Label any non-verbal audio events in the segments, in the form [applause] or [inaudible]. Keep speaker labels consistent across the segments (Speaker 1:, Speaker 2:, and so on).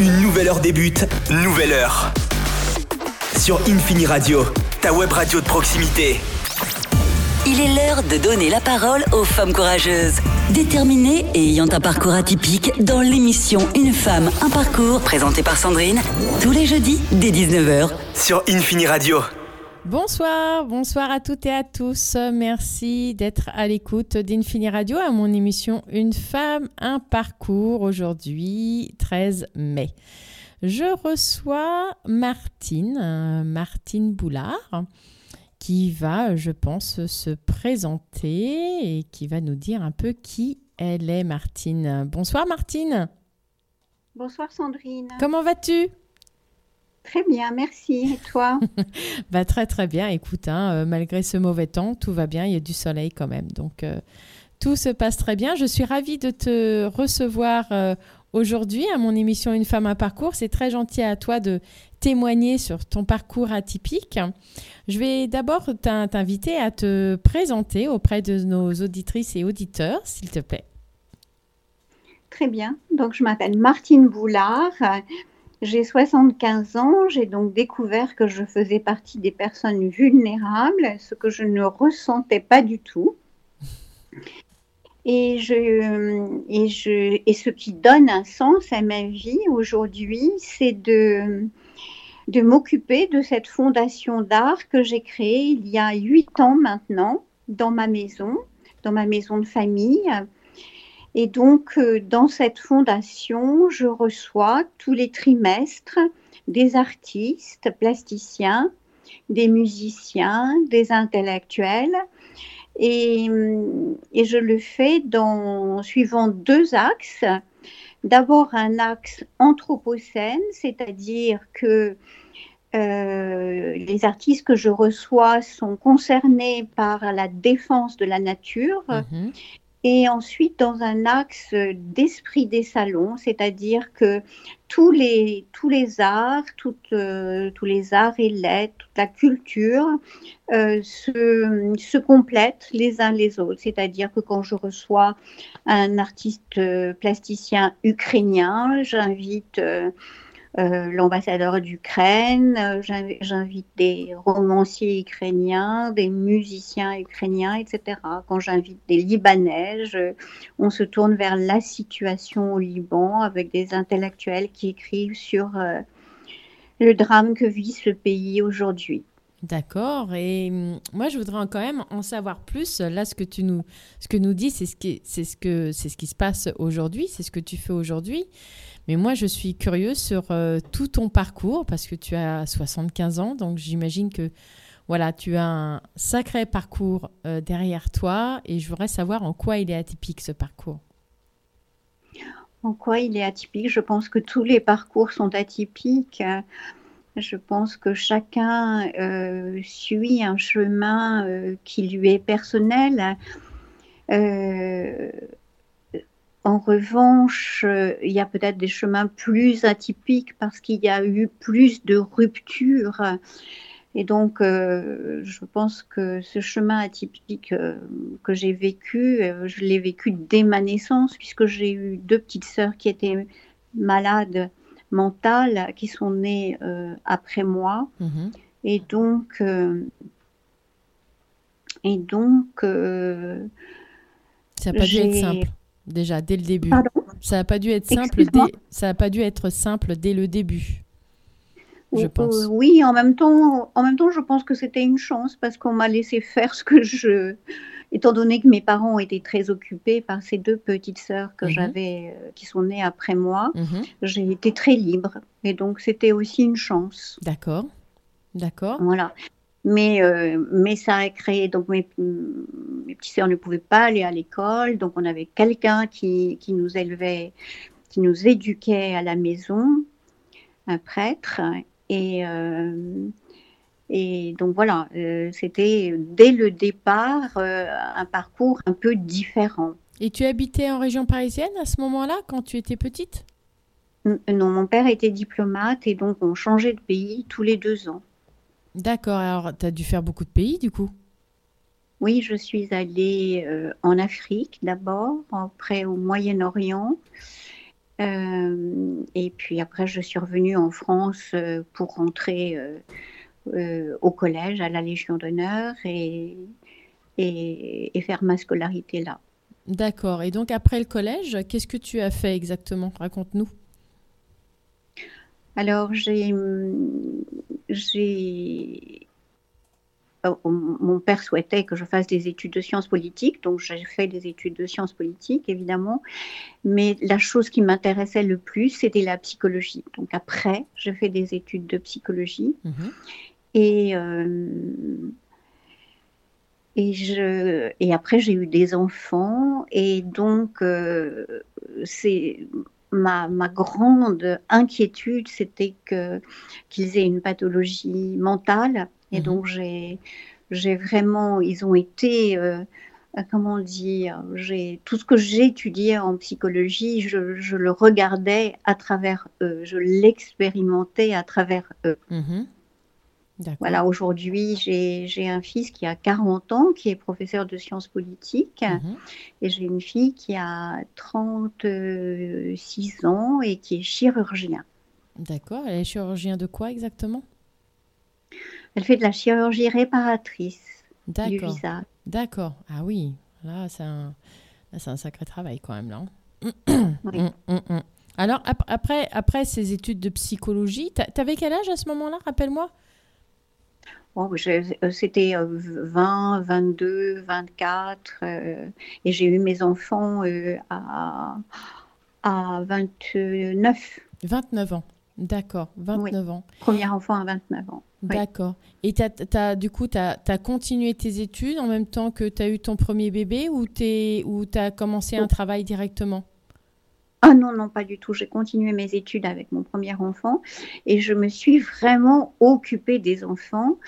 Speaker 1: Une nouvelle heure débute, nouvelle heure. Sur Infini Radio, ta web radio de proximité.
Speaker 2: Il est l'heure de donner la parole aux femmes courageuses, déterminées et ayant un parcours atypique dans l'émission Une femme, un parcours, présentée par Sandrine, tous les jeudis dès 19h.
Speaker 1: Sur Infini Radio.
Speaker 3: Bonsoir, bonsoir à toutes et à tous. Merci d'être à l'écoute d'Infini Radio à mon émission Une femme, un parcours aujourd'hui, 13 mai. Je reçois Martine, euh, Martine Boulard, qui va, je pense, se présenter et qui va nous dire un peu qui elle est, Martine. Bonsoir Martine.
Speaker 4: Bonsoir Sandrine.
Speaker 3: Comment vas-tu?
Speaker 4: Très bien, merci. Et toi [laughs]
Speaker 3: bah, Très très bien. Écoute, hein, euh, malgré ce mauvais temps, tout va bien, il y a du soleil quand même. Donc euh, tout se passe très bien. Je suis ravie de te recevoir euh, aujourd'hui à mon émission Une femme, un parcours. C'est très gentil à toi de témoigner sur ton parcours atypique. Je vais d'abord t'inviter à te présenter auprès de nos auditrices et auditeurs, s'il te plaît.
Speaker 4: Très bien. Donc, je m'appelle Martine Boulard. J'ai 75 ans, j'ai donc découvert que je faisais partie des personnes vulnérables, ce que je ne ressentais pas du tout. Et, je, et, je, et ce qui donne un sens à ma vie aujourd'hui, c'est de, de m'occuper de cette fondation d'art que j'ai créée il y a huit ans maintenant dans ma maison, dans ma maison de famille. Et donc, euh, dans cette fondation, je reçois tous les trimestres des artistes, plasticiens, des musiciens, des intellectuels. Et, euh, je le fais dans, suivant deux axes. D'abord un axe anthropocène, c'est-à-dire que euh, les artistes que je reçois sont concernés par la défense de la nature mhm et ensuite dans un axe d'esprit des salons, c'est-à-dire que tous les, tous les arts, euh, tous les arts et lettres, toute la culture euh, se, se, complètent les uns les autres. C'est-à-dire que quand je reçois un artiste euh, plasticien ukrainien, j'invite euh, euh, l'ambassadeur d'Ukraine, euh, j'invite des romanciers ukrainiens, des musiciens ukrainiens, etc. Quand j'invite des Libanais, on se tourne vers la situation au Liban avec des intellectuels qui écrivent sur euh, le drame que vit ce pays aujourd'hui.
Speaker 3: D'accord. Et hum, moi, je voudrais quand même en savoir plus. Là, ce que tu nous, ce que nous dis, c'est ce ce c'est ce qui se passe aujourd'hui, c'est ce que tu fais aujourd'hui. Mais moi, je suis curieuse sur euh, tout ton parcours parce que tu as 75 ans, donc j'imagine que voilà, tu as un sacré parcours euh, derrière toi et je voudrais savoir en quoi il est atypique ce parcours.
Speaker 4: En quoi il est atypique? Je pense que tous les parcours sont atypiques. Je pense que chacun euh, suit un chemin qui lui est personnel. En revanche, euh, il y a peut-être des chemins plus atypiques parce qu'il y a eu plus de ruptures. Et donc, euh, je pense que ce chemin atypique euh, que j'ai vécu, je l'ai vécu dès ma naissance, puisque j'ai eu deux petites sœurs qui étaient malades mentales, qui sont nées après moi. Mhm. Et donc, et donc,
Speaker 3: ça n'a pas dû être simple déjà dès le début. ça n'a pas dû être simple. Dès, ça a pas dû être simple dès le début. Je pense.
Speaker 4: oui, en même temps, en même temps, je pense que c'était une chance parce qu'on m'a laissé faire ce que je, étant donné que mes parents étaient très occupés par ces deux petites sœurs que mhm. j'avais, euh, qui sont nées après moi, mhm. j'ai été très libre et donc c'était aussi une chance.
Speaker 3: D'accord, d'accord.
Speaker 4: Voilà. Mais, euh, mais ça a créé, donc mes, mes petits sœurs ne pouvaient pas aller à l'école, donc on avait quelqu'un qui, qui, nous élevait, qui nous éduquait à la maison, un prêtre. Et, euh, et donc voilà, euh, c'était dès le départ un parcours un peu différent.
Speaker 3: Et tu habitais en région parisienne à ce moment-là, quand tu étais petite?
Speaker 4: Non, mon père était diplomate et donc on changeait de pays tous les deux ans.
Speaker 3: D'accord, alors tu as dû faire beaucoup de pays du coup?
Speaker 4: Oui, je suis allée euh, en Afrique d'abord, après au Moyen-Orient. et puis après, je suis revenue en France pour rentrer au collège, à la Légion d'honneur et, et, faire ma scolarité là.
Speaker 3: D'accord. Et donc après le collège, qu'est-ce que tu as fait exactement? Raconte-nous.
Speaker 4: Alors j'ai, oh, mon père souhaitait que je fasse des études de sciences politiques, donc j'ai fait des études de sciences politiques évidemment, mais la chose qui m'intéressait le plus, c'était la psychologie. Donc après, j'ai fait des études de psychologie. Mhm. Et euh, et, je, et après, j'ai eu des enfants. Et donc, euh, c'est ma, ma, grande inquiétude, c'était que, qu'ils aient une pathologie mentale. Et mhm. donc, j'ai, j'ai vraiment, ils ont été, euh, comment dire, j'ai, tout ce que j'ai étudié en psychologie, je, je, le regardais à travers eux, je l'expérimentais à travers eux. Mhm. Voilà, aujourd'hui, j'ai un fils qui a 40 ans, qui est professeur de sciences politiques, mhm. et j'ai une fille qui a 36 ans et qui est chirurgien.
Speaker 3: D'accord, elle est chirurgien de quoi exactement?
Speaker 4: Elle fait de la chirurgie réparatrice du visage.
Speaker 3: D'accord, ah oui, là c'est un, un, sacré travail quand même là. Hein. oui. Mm, mm, mm. Alors après, après ces études de psychologie, tu avais quel âge à ce moment-là, rappelle-moi?
Speaker 4: Euh, c'était 20, 22, 24, et j'ai eu mes enfants euh, à, à 29.
Speaker 3: 29 ans, d'accord, 29 ans.
Speaker 4: Premier enfant à 29 ans.
Speaker 3: D'accord. Et as, du coup, tu as, continué tes études en même temps que tu as eu ton premier bébé ou tu as commencé un travail directement?
Speaker 4: Ah non, non, pas du tout. J'ai continué mes études avec mon premier enfant et je me suis vraiment occupée des enfants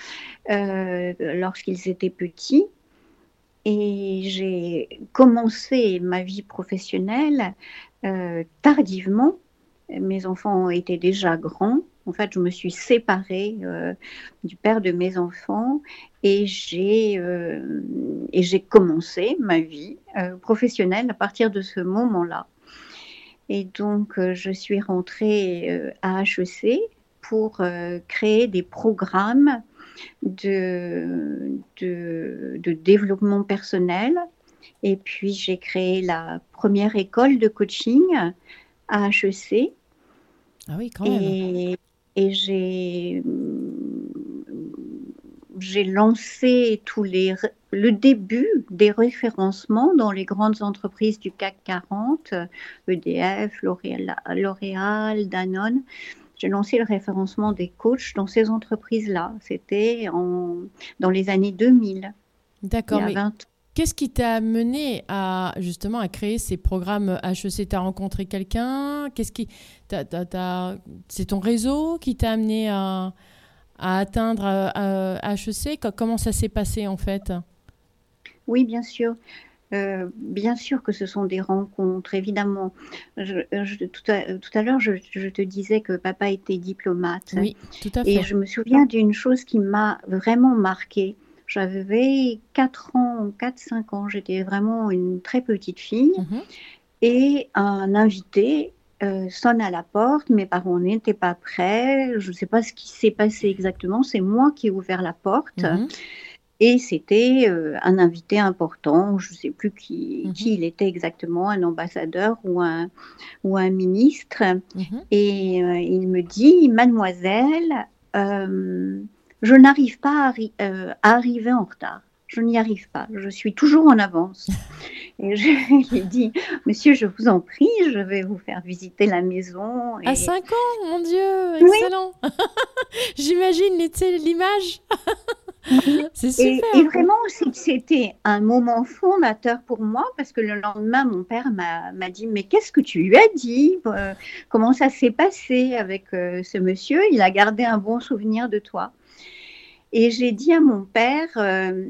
Speaker 4: euh, lorsqu'ils étaient petits. Et j'ai commencé ma vie professionnelle euh, tardivement. Mes enfants étaient déjà grands. En fait, je me suis séparée euh, du père de mes enfants et j'ai et j'ai commencé ma vie professionnelle à partir de ce moment-là. Et donc, euh, je suis rentrée euh, à HEC pour euh, créer des programmes de, de, développement personnel. Et puis, j'ai créé la première école de coaching à HEC.
Speaker 3: Ah oui, quand même.
Speaker 4: Et, et j'ai j'ai lancé tous les, le début des référencements dans les grandes entreprises du CAC 40, EDF, L'Oréal, Danone. J'ai lancé le référencement des coachs dans ces entreprises-là. C'était dans les années 2000.
Speaker 3: D'accord, mais qu'est-ce qui t'a amené à justement à créer ces programmes HEC Tu as rencontré quelqu'un? Qu'est-ce qui, c'est ton réseau qui t'a amené à à atteindre HEC. Comment ça s'est passé en fait?
Speaker 4: Oui, bien sûr. Euh, bien sûr que ce sont des rencontres, évidemment. tout à, l'heure, je, te disais que papa était diplomate.
Speaker 3: Oui, tout à fait.
Speaker 4: Et je me souviens d'une chose qui m'a vraiment marquée. J'avais 4 ans, 4-5 ans, j'étais vraiment une très petite fille. Mhm. Et un invité euh, sonne à la porte, mes parents n'étaient pas prêts, je ne sais pas ce qui s'est passé exactement, c'est moi qui ai ouvert la porte. Mhm. Et c'était euh, un invité important, je ne sais plus qui, mhm. qui, il était exactement, un ambassadeur ou un, ou un ministre. Mhm. Et euh, il me dit, mademoiselle, je n'arrive pas à arriver en retard je n'y arrive pas, je suis toujours en avance. [laughs] Et je [laughs] lui ai dit, monsieur, je vous en prie, je vais vous faire visiter la maison.
Speaker 3: À 5 ans, mon Dieu, excellent. [laughs] J'imagine l'image. C'est super.
Speaker 4: Et, vraiment, c'était un moment fondateur pour moi parce que le lendemain, mon père m'a dit Mais qu'est-ce que tu lui as dit? Euh, Comment ça s'est passé avec euh, ce monsieur? Il a gardé un bon souvenir de toi. Et j'ai dit à mon père euh,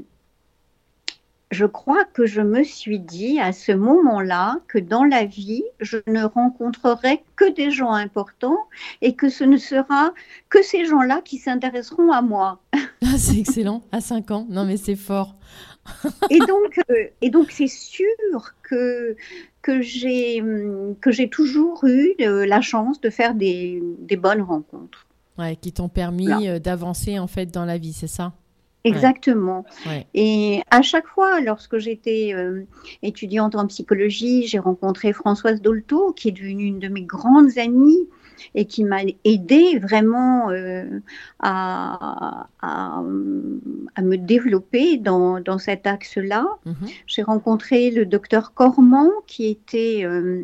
Speaker 4: je crois que je me suis dit à ce moment-là que dans la vie, je ne rencontrerai que des gens importants et que ce ne sera que ces gens-là qui s'intéresseront à moi.
Speaker 3: Ah, c'est excellent, à 5 ans. Non, mais c'est fort.
Speaker 4: et donc, euh, et donc c'est sûr que que j'ai que j'ai toujours eu la chance de faire des, des bonnes rencontres.
Speaker 3: Ouais, qui t'ont permis euh, d'avancer en fait dans la vie, c'est ça?
Speaker 4: Exactement. Et à chaque fois, lorsque j'étais euh, étudiante en psychologie, j'ai rencontré Françoise Dolto, qui est devenue une de mes grandes amies et qui m'a aidé vraiment euh, à, à, me développer dans, dans cet axe-là. Mhm. J'ai rencontré le docteur Cormand, qui était... Euh,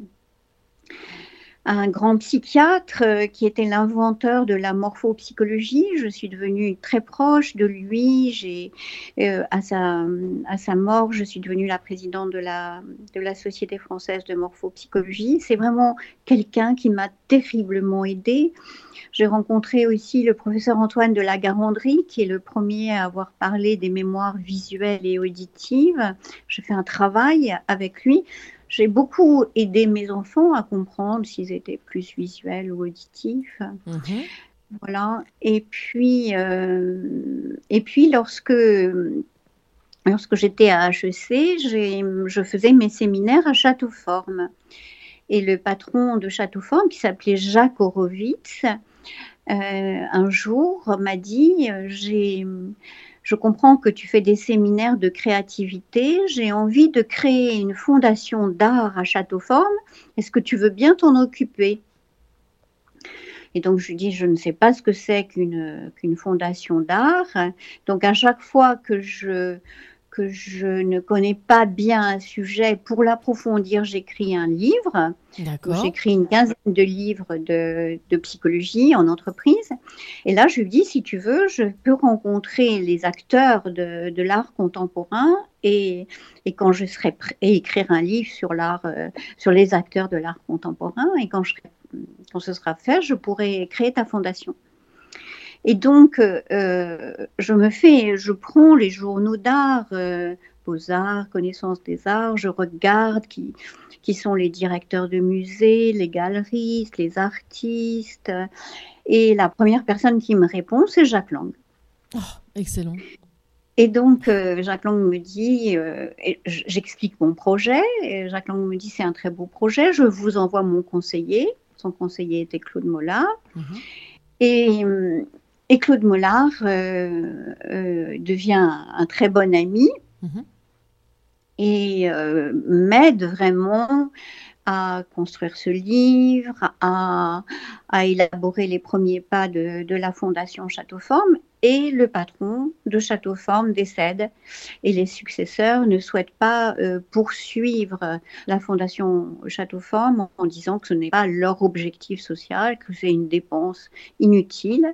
Speaker 4: un grand psychiatre euh, qui était l'inventeur de la morphopsychologie. Je suis devenue très proche de lui. Euh, à, sa, à sa mort, je suis devenue la présidente de la, de la Société française de morphopsychologie. C'est vraiment quelqu'un qui m'a terriblement aidée. J'ai rencontré aussi le professeur Antoine de la Garandrie, qui est le premier à avoir parlé des mémoires visuelles et auditives. J'ai fait un travail avec lui j'ai beaucoup aidé mes enfants à comprendre s'ils étaient plus visuels ou auditifs. Mhm. Voilà. Et puis, euh, et puis lorsque, lorsque j'étais à HEC, je faisais mes séminaires à Châteauforme. Et le patron de Châteauforme, qui s'appelait Jacques Horowitz, euh, un jour m'a dit, euh, j'ai je comprends que tu fais des séminaires de créativité. J'ai envie de créer une fondation d'art à Châteauforme. Est-ce que tu veux bien t'en occuper? Et donc, je lui dis, je ne sais pas ce que c'est qu'une fondation d'art. Donc, à chaque fois que je, que je ne connais pas bien un sujet, pour l'approfondir, j'écris un livre. J'écris une quinzaine de livres de, psychologie en entreprise. Et là, je lui dis, si tu veux, je peux rencontrer les acteurs de, l'art contemporain et, et, quand je serai prêt, et écrire un livre sur l'art, euh, sur les acteurs de l'art contemporain. Et quand, je, quand ce sera fait, je pourrai créer ta fondation. Et donc, euh, euh, je me fais, je prends les journaux d'art, euh, Beaux-Arts, Connaissance des Arts, je regarde qui, qui sont les directeurs de musées, les galeristes, les artistes. Et la première personne qui me répond, c'est Jacques Lang.
Speaker 3: Oh, excellent.
Speaker 4: Et donc, Jacques Lang me dit, j'explique mon projet, et Jacques Lang me dit, c'est un très beau projet, je vous envoie mon conseiller. Son conseiller était Claude Mollard. Mhm. Et, et Claude Mollard euh, euh, devient un très bon ami mhm. et euh, m'aide vraiment à construire ce livre, à, élaborer les premiers pas de, la Fondation Châteauforme. Et le patron de Châteauforme décède et les successeurs ne souhaitent pas poursuivre la Fondation Châteauforme en disant que ce n'est pas leur objectif social, que c'est une dépense inutile.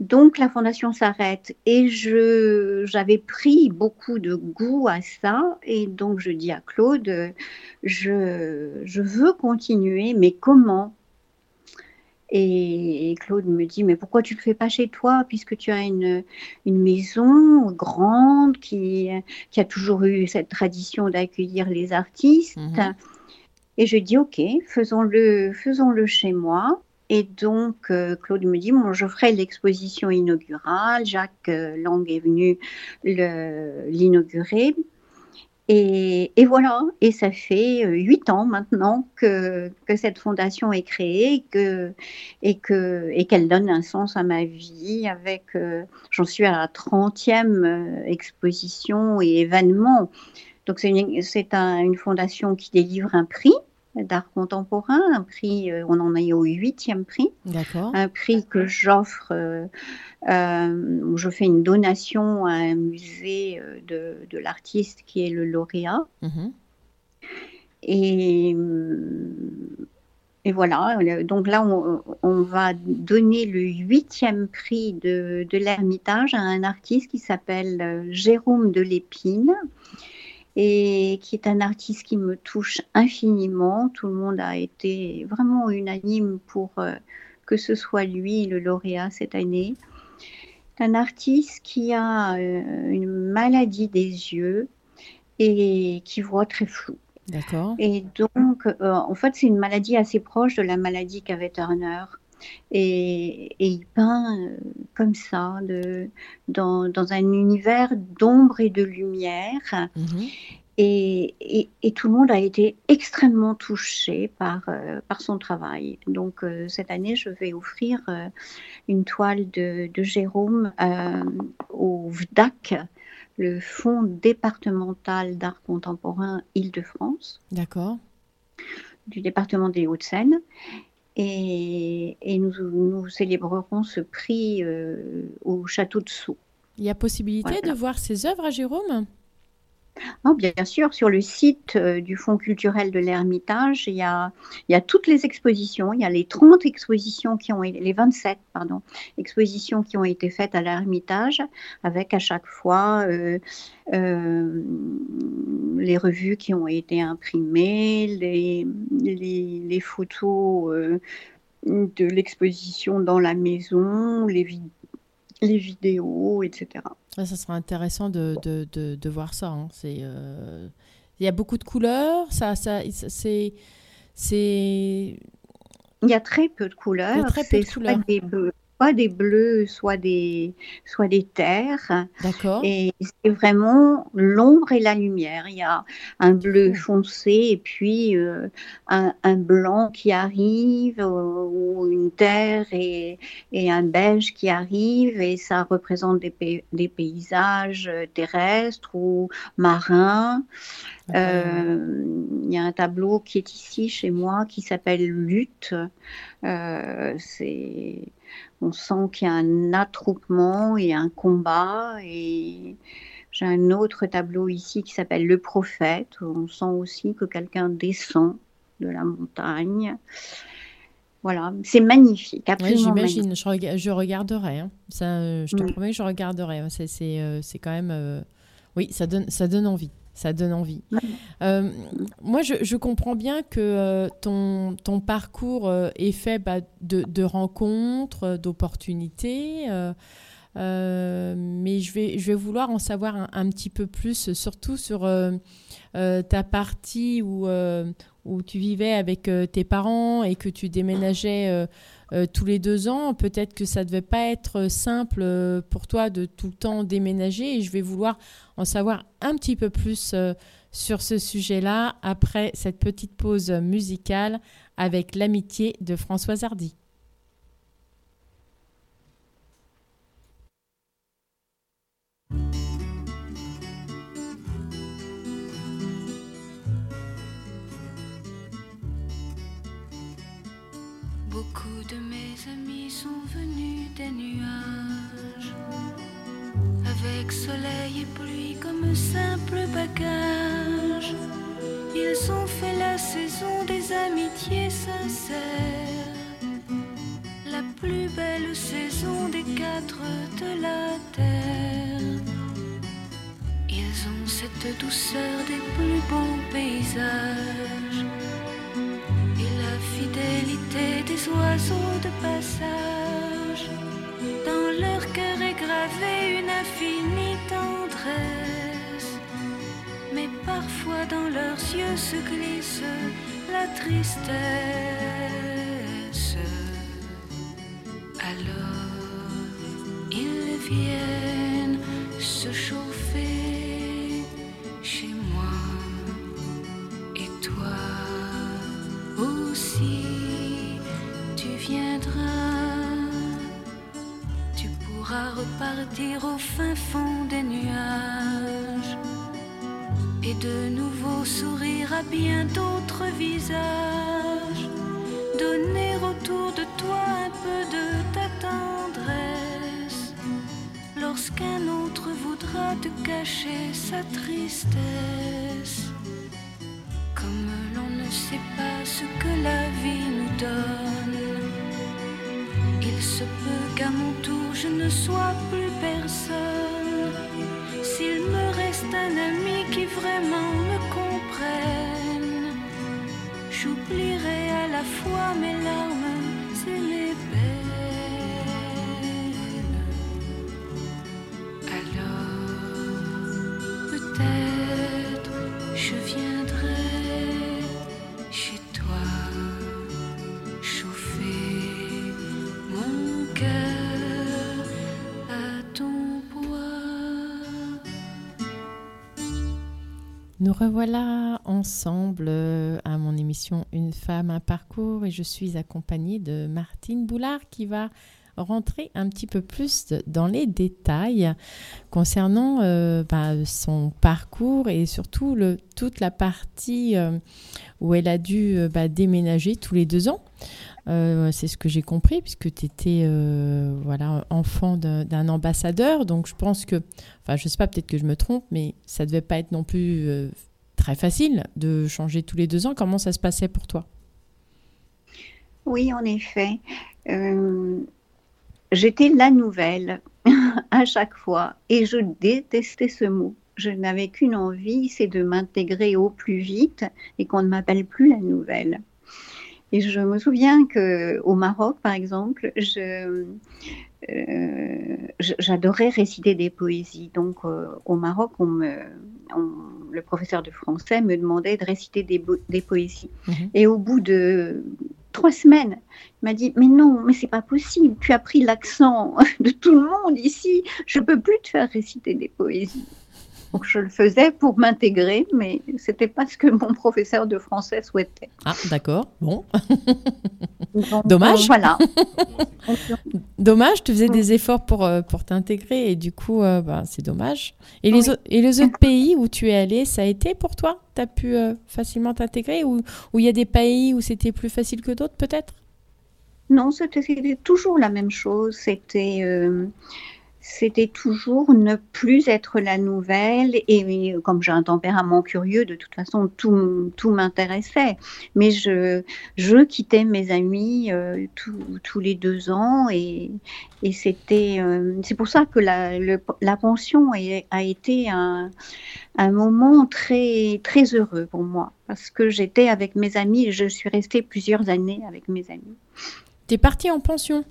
Speaker 4: Donc la fondation s'arrête. Et je j'avais pris beaucoup de goût à ça. Et donc je dis à Claude je, je veux continuer mais comment? Et, Claude me dit mais pourquoi tu le fais pas chez toi puisque tu as une, une maison grande qui, qui a toujours eu cette tradition d'accueillir les artistes. Mhm. et je dis ok faisons-le faisons-le chez moi et donc, euh, Claude me dit, bon, je ferai l'exposition inaugurale. Jacques euh, Lang est venu l'inaugurer. Et, voilà, et ça fait euh, huit ans maintenant que, cette fondation est créée et qu'elle donne un sens à ma vie. Avec, j'en suis à la 30e exposition et événement. Donc c'est une, une, fondation qui délivre un prix d'art contemporain, un prix, euh, on en est au huitième prix, un prix que j'offre, euh, euh, je fais une donation à un musée de, l'artiste qui est le lauréat. Mhm. Et, et, voilà, donc là, on, va donner le huitième prix de, de l'Ermitage à un artiste qui s'appelle Jérôme de Lépine et qui est un artiste qui me touche infiniment. Tout le monde a été vraiment unanime pour euh, que ce soit lui le lauréat cette année. C'est un artiste qui a euh, une maladie des yeux et qui voit très flou.
Speaker 3: D'accord.
Speaker 4: Et donc, euh, en fait, c'est une maladie assez proche de la maladie qu'avait Turner. Et, il peint euh, comme ça, de, dans, dans, un univers d'ombre et de lumière. Mhm. Et, et, tout le monde a été extrêmement touché par, euh, par son travail. Donc euh, cette année, je vais offrir une toile de, de Jérôme au VDAC, le Fonds départemental d'art contemporain Île-de-France.
Speaker 3: D'accord.
Speaker 4: Du département des Hauts-de-Seine. Et, nous, nous, célébrerons ce prix euh, au château de Sceaux.
Speaker 3: Il y a possibilité de voir ces œuvres à Jérôme?
Speaker 4: Bien sûr, sur le site euh, du Fonds culturel de l'Ermitage, il, y a, toutes les expositions. Il y a les 30 expositions qui ont les 27 pardon, expositions qui ont été faites à l'Ermitage, avec à chaque fois euh, euh, les revues qui ont été imprimées, les, les, photos de l'exposition dans la maison, les vidéos les vidéos, etc.
Speaker 3: ça sera intéressant de, de, de, voir ça. Hein. C'est, euh, Il y a beaucoup de couleurs. Ça, ça, c'est, c'est...
Speaker 4: Il y a très peu de couleurs. Il y a très peu de couleurs soit des bleus, soit des, soit des terres.
Speaker 3: D'accord.
Speaker 4: Et c'est vraiment l'ombre et la lumière. Il y a un bleu foncé et puis euh, un, un, blanc qui arrive, euh, ou une terre et, et, un beige qui arrive, et ça représente des, des paysages terrestres ou marins. Euh, il y a un tableau qui est ici chez moi qui s'appelle Lutte. c'est on sent qu'il y a un attroupement et un combat. Et j'ai un autre tableau ici qui s'appelle Le prophète. on sent aussi que quelqu'un descend de la montagne. Voilà, c'est magnifique.
Speaker 3: J'imagine, je, regarderai. Hein. Ça, euh, je te mm. promets, je regarderai. Euh, c'est quand même. Euh, oui, ça donne, ça donne envie ça donne envie. Euh, moi, je, comprends bien que euh, ton, ton, parcours euh, est fait bah, de, rencontres, d'opportunités, mais je vais, je vais vouloir en savoir un, petit peu plus, surtout sur ta partie où, où tu vivais avec tes parents et que tu déménageais euh, tous les deux ans. Peut-être que ça ne devait pas être simple euh, pour toi de tout le temps déménager et je vais vouloir en savoir un petit peu plus euh, sur ce sujet-là après cette petite pause musicale avec l'amitié de Françoise Hardy.
Speaker 5: Nuages, avec soleil et pluie comme simple bagage. Ils ont fait la saison des amitiés sincères, la plus belle saison des quatre de la terre. Ils ont cette douceur des plus beaux paysages des oiseaux de passage leur cœur est gravé une infinie tendresse. Mais parfois dans leurs yeux se glisse la tristesse. Alors ils viennent se chauffer repartir au fin fond des nuages et de nouveau sourire à bien d'autres visages, donner autour de toi un peu de ta tendresse lorsqu'un autre voudra te cacher sa tristesse. Comme l'on ne sait pas ce que la vie nous donne il se peut je ne sois plus personne. S'il me reste un ami qui vraiment me comprenne, j'oublierai à la fois mes larmes
Speaker 3: revoilà ensemble euh, à mon émission Une femme, un parcours et je suis accompagnée de Martine Boulard qui va rentrer un petit peu plus dans les détails concernant euh, bah, son parcours et surtout toute la partie euh, où elle a dû bah, déménager tous les deux ans. c'est ce que j'ai compris, puisque tu étais voilà, enfant d'un ambassadeur. Donc je pense que, enfin je sais pas, peut-être que je me trompe, mais ça devait pas être non plus très facile de changer tous les deux ans. Comment ça se passait pour toi?
Speaker 4: Oui, en effet. J'étais la nouvelle [laughs] à chaque fois et je détestais ce mot. Je n'avais qu'une envie, c'est de m'intégrer au plus vite et qu'on ne m'appelle plus la nouvelle. Et je me souviens que au Maroc, par exemple, je, euh, j'adorais réciter des poésies. Donc, euh, au Maroc, on me, le professeur de français me demandait de réciter des, des poésies. Mhm. Et au bout de trois semaines. Il m'a dit, mais non, mais c'est pas possible. Tu as pris l'accent [laughs] de tout le monde ici. Je peux plus te faire réciter des poésies. Donc je le faisais pour m'intégrer, mais c'était pas ce que mon professeur de français souhaitait.
Speaker 3: Ah, d'accord. Bon. [laughs] Dommage.
Speaker 4: voilà. [laughs]
Speaker 3: dommage, tu faisais des efforts pour, euh, pour t'intégrer et du coup, euh, bah, c'est dommage. Et les, et les autres pays où tu es allé, ça a été pour toi? Tu as pu euh, facilement t'intégrer ou il y a des pays où c'était plus facile que d'autres peut-être?
Speaker 4: Non, c'était toujours la même chose. C'était c'était toujours ne plus être la nouvelle. Et comme j'ai un tempérament curieux, de toute façon, tout, tout m'intéressait. Mais je, je quittais mes amis euh, tous les deux ans. Et, et c'était, euh, c'est pour ça que la, la pension a été un, un moment très, très heureux pour moi. Parce que j'étais avec mes amis et je suis restée plusieurs années avec mes amis.
Speaker 3: Tu es partie en pension?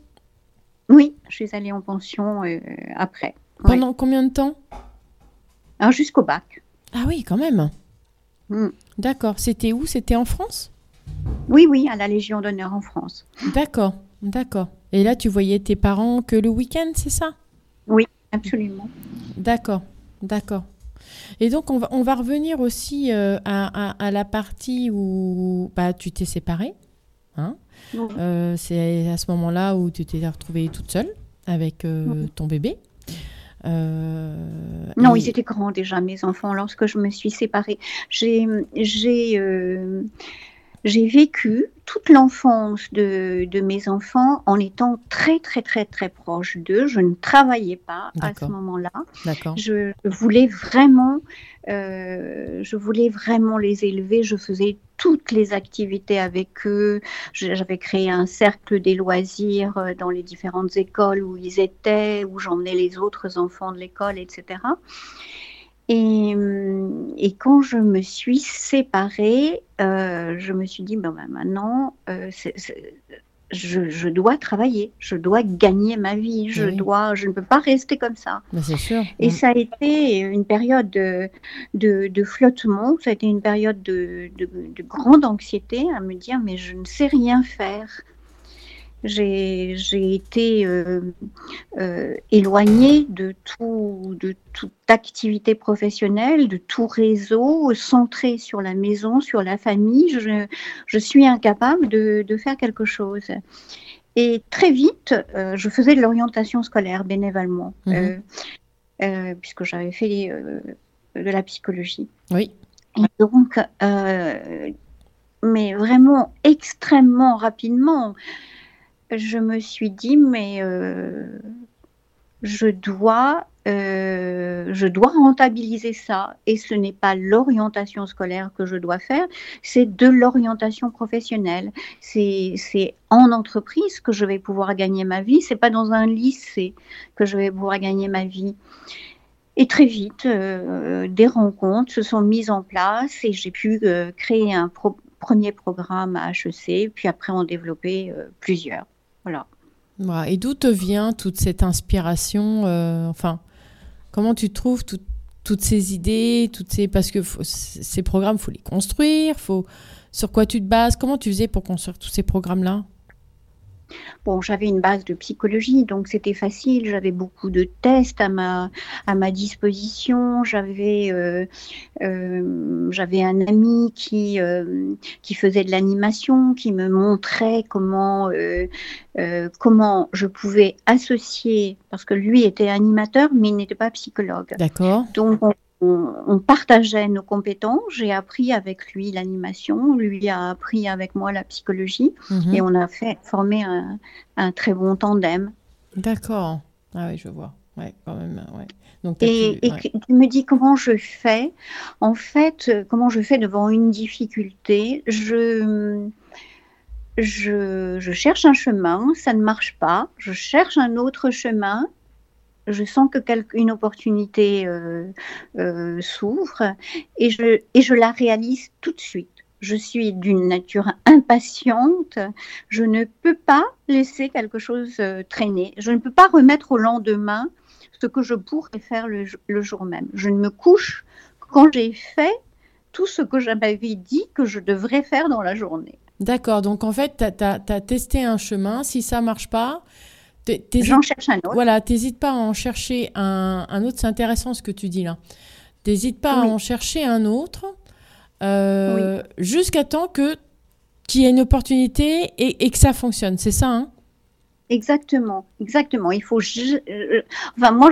Speaker 4: Oui, je suis allée en pension euh, après.
Speaker 3: Pendant combien de temps?
Speaker 4: Ah, Jusqu'au bac.
Speaker 3: Ah oui, quand même. Hmm. D'accord. C'était où? C'était en France?
Speaker 4: Oui, oui, à la Légion d'honneur en France.
Speaker 3: D'accord, d'accord. Et là, tu voyais tes parents que le week-end, c'est ça?
Speaker 4: Oui, absolument.
Speaker 3: D'accord, d'accord. Et donc, on va, on va revenir aussi euh, à, à, la partie où bah, tu t'es séparée? Hein euh, c'est à ce moment-là où tu t'es retrouvée toute seule avec euh, ton bébé.
Speaker 4: Euh, non, ils étaient grands déjà, mes enfants, lorsque je me suis séparée. J'ai j'ai vécu toute l'enfance de, de, mes enfants en étant très très très très proche d'eux. Je ne travaillais pas à ce moment-là. Je voulais vraiment, euh, je voulais vraiment les élever. Je faisais toutes les activités avec eux. J'avais créé un cercle des loisirs euh, dans les différentes écoles où ils étaient, où j'emmenais les autres enfants de l'école, etc. Euh, et, quand je me suis séparée, euh, je me suis dit, ben, maintenant, je, dois travailler, je dois gagner ma vie, je, dois, je ne peux pas rester comme ça.
Speaker 3: c'est sûr.
Speaker 4: Et mm. ça a été une période de, de, flottement, ça a été une période de, de, grande anxiété à me dire, mais je ne sais rien faire. J'ai été euh, euh, éloignée de, tout, de toute activité professionnelle, de tout réseau centré sur la maison, sur la famille. Je, je suis incapable de, de, faire quelque chose. Et très vite, euh, je faisais de l'orientation scolaire bénévolement, mhm. puisque j'avais fait de la psychologie.
Speaker 3: Oui.
Speaker 4: Et donc, mais vraiment extrêmement rapidement, je me suis dit, mais euh, je dois, euh, je dois rentabiliser ça. Et ce n'est pas l'orientation scolaire que je dois faire, c'est de l'orientation professionnelle. C'est en entreprise que je vais pouvoir gagner ma vie. C'est pas dans un lycée que je vais pouvoir gagner ma vie. Et très vite, euh, des rencontres se sont mises en place et j'ai pu créer un premier programme à HEC, puis après en développer plusieurs.
Speaker 3: Et d'où te vient toute cette inspiration euh, Enfin, comment tu trouves toutes ces idées, toutes ces parce que ces programmes, faut les construire, faut sur quoi tu te bases Comment tu faisais pour construire tous ces programmes-là?
Speaker 4: Bon, j'avais une base de psychologie, donc c'était facile. J'avais beaucoup de tests à ma, à ma disposition. J'avais euh, euh, j'avais un ami qui, euh, qui faisait de l'animation, qui me montrait comment, comment je pouvais associer, parce que lui était animateur, mais il n'était pas psychologue.
Speaker 3: D'accord.
Speaker 4: Donc, on, partageait nos compétences. J'ai appris avec lui l'animation, lui a appris avec moi la psychologie, mhm. et on a fait former un, très bon tandem.
Speaker 3: D'accord. Ah oui, je vois. Ouais, quand même. Ouais.
Speaker 4: Donc, et, tu me dis comment je fais? En fait, comment je fais devant une difficulté? Je, je, je cherche un chemin, ça ne marche pas. Je cherche un autre chemin je sens que une opportunité euh, euh, s'ouvre et je, et je la réalise tout de suite. Je suis d'une nature impatiente. Je ne peux pas laisser quelque chose euh, traîner. Je ne peux pas remettre au lendemain ce que je pourrais faire le, jour même. Je ne me couche quand j'ai fait tout ce que j'avais dit que je devrais faire dans la journée.
Speaker 3: D'accord. Donc en fait, tu as, testé un chemin. Si ça marche pas,
Speaker 4: J'en cherche un autre.
Speaker 3: Voilà, t'hésites pas à en chercher un, autre. C'est intéressant ce que tu dis là. T'hésites pas à en chercher un autre euh, jusqu'à temps que qu'il y ait une opportunité et, que ça fonctionne. C'est ça, hein?
Speaker 4: Exactement, exactement. Il faut. enfin, moi,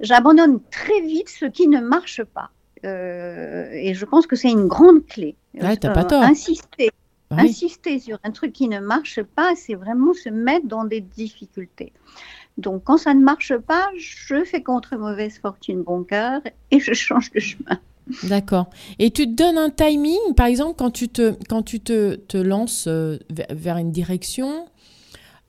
Speaker 4: j'abandonne très vite ce qui ne marche pas. Euh, et je pense que c'est une grande clé.
Speaker 3: Ouais, t'as pas euh, tort.
Speaker 4: Insister, Insister sur un truc qui ne marche pas, c'est vraiment se mettre dans des difficultés. Donc, quand ça ne marche pas, je fais contre mauvaise fortune bon cœur et je change de chemin.
Speaker 3: D'accord. Et tu te donnes un timing, par exemple, quand tu te, quand tu te, te lances euh, vers une direction,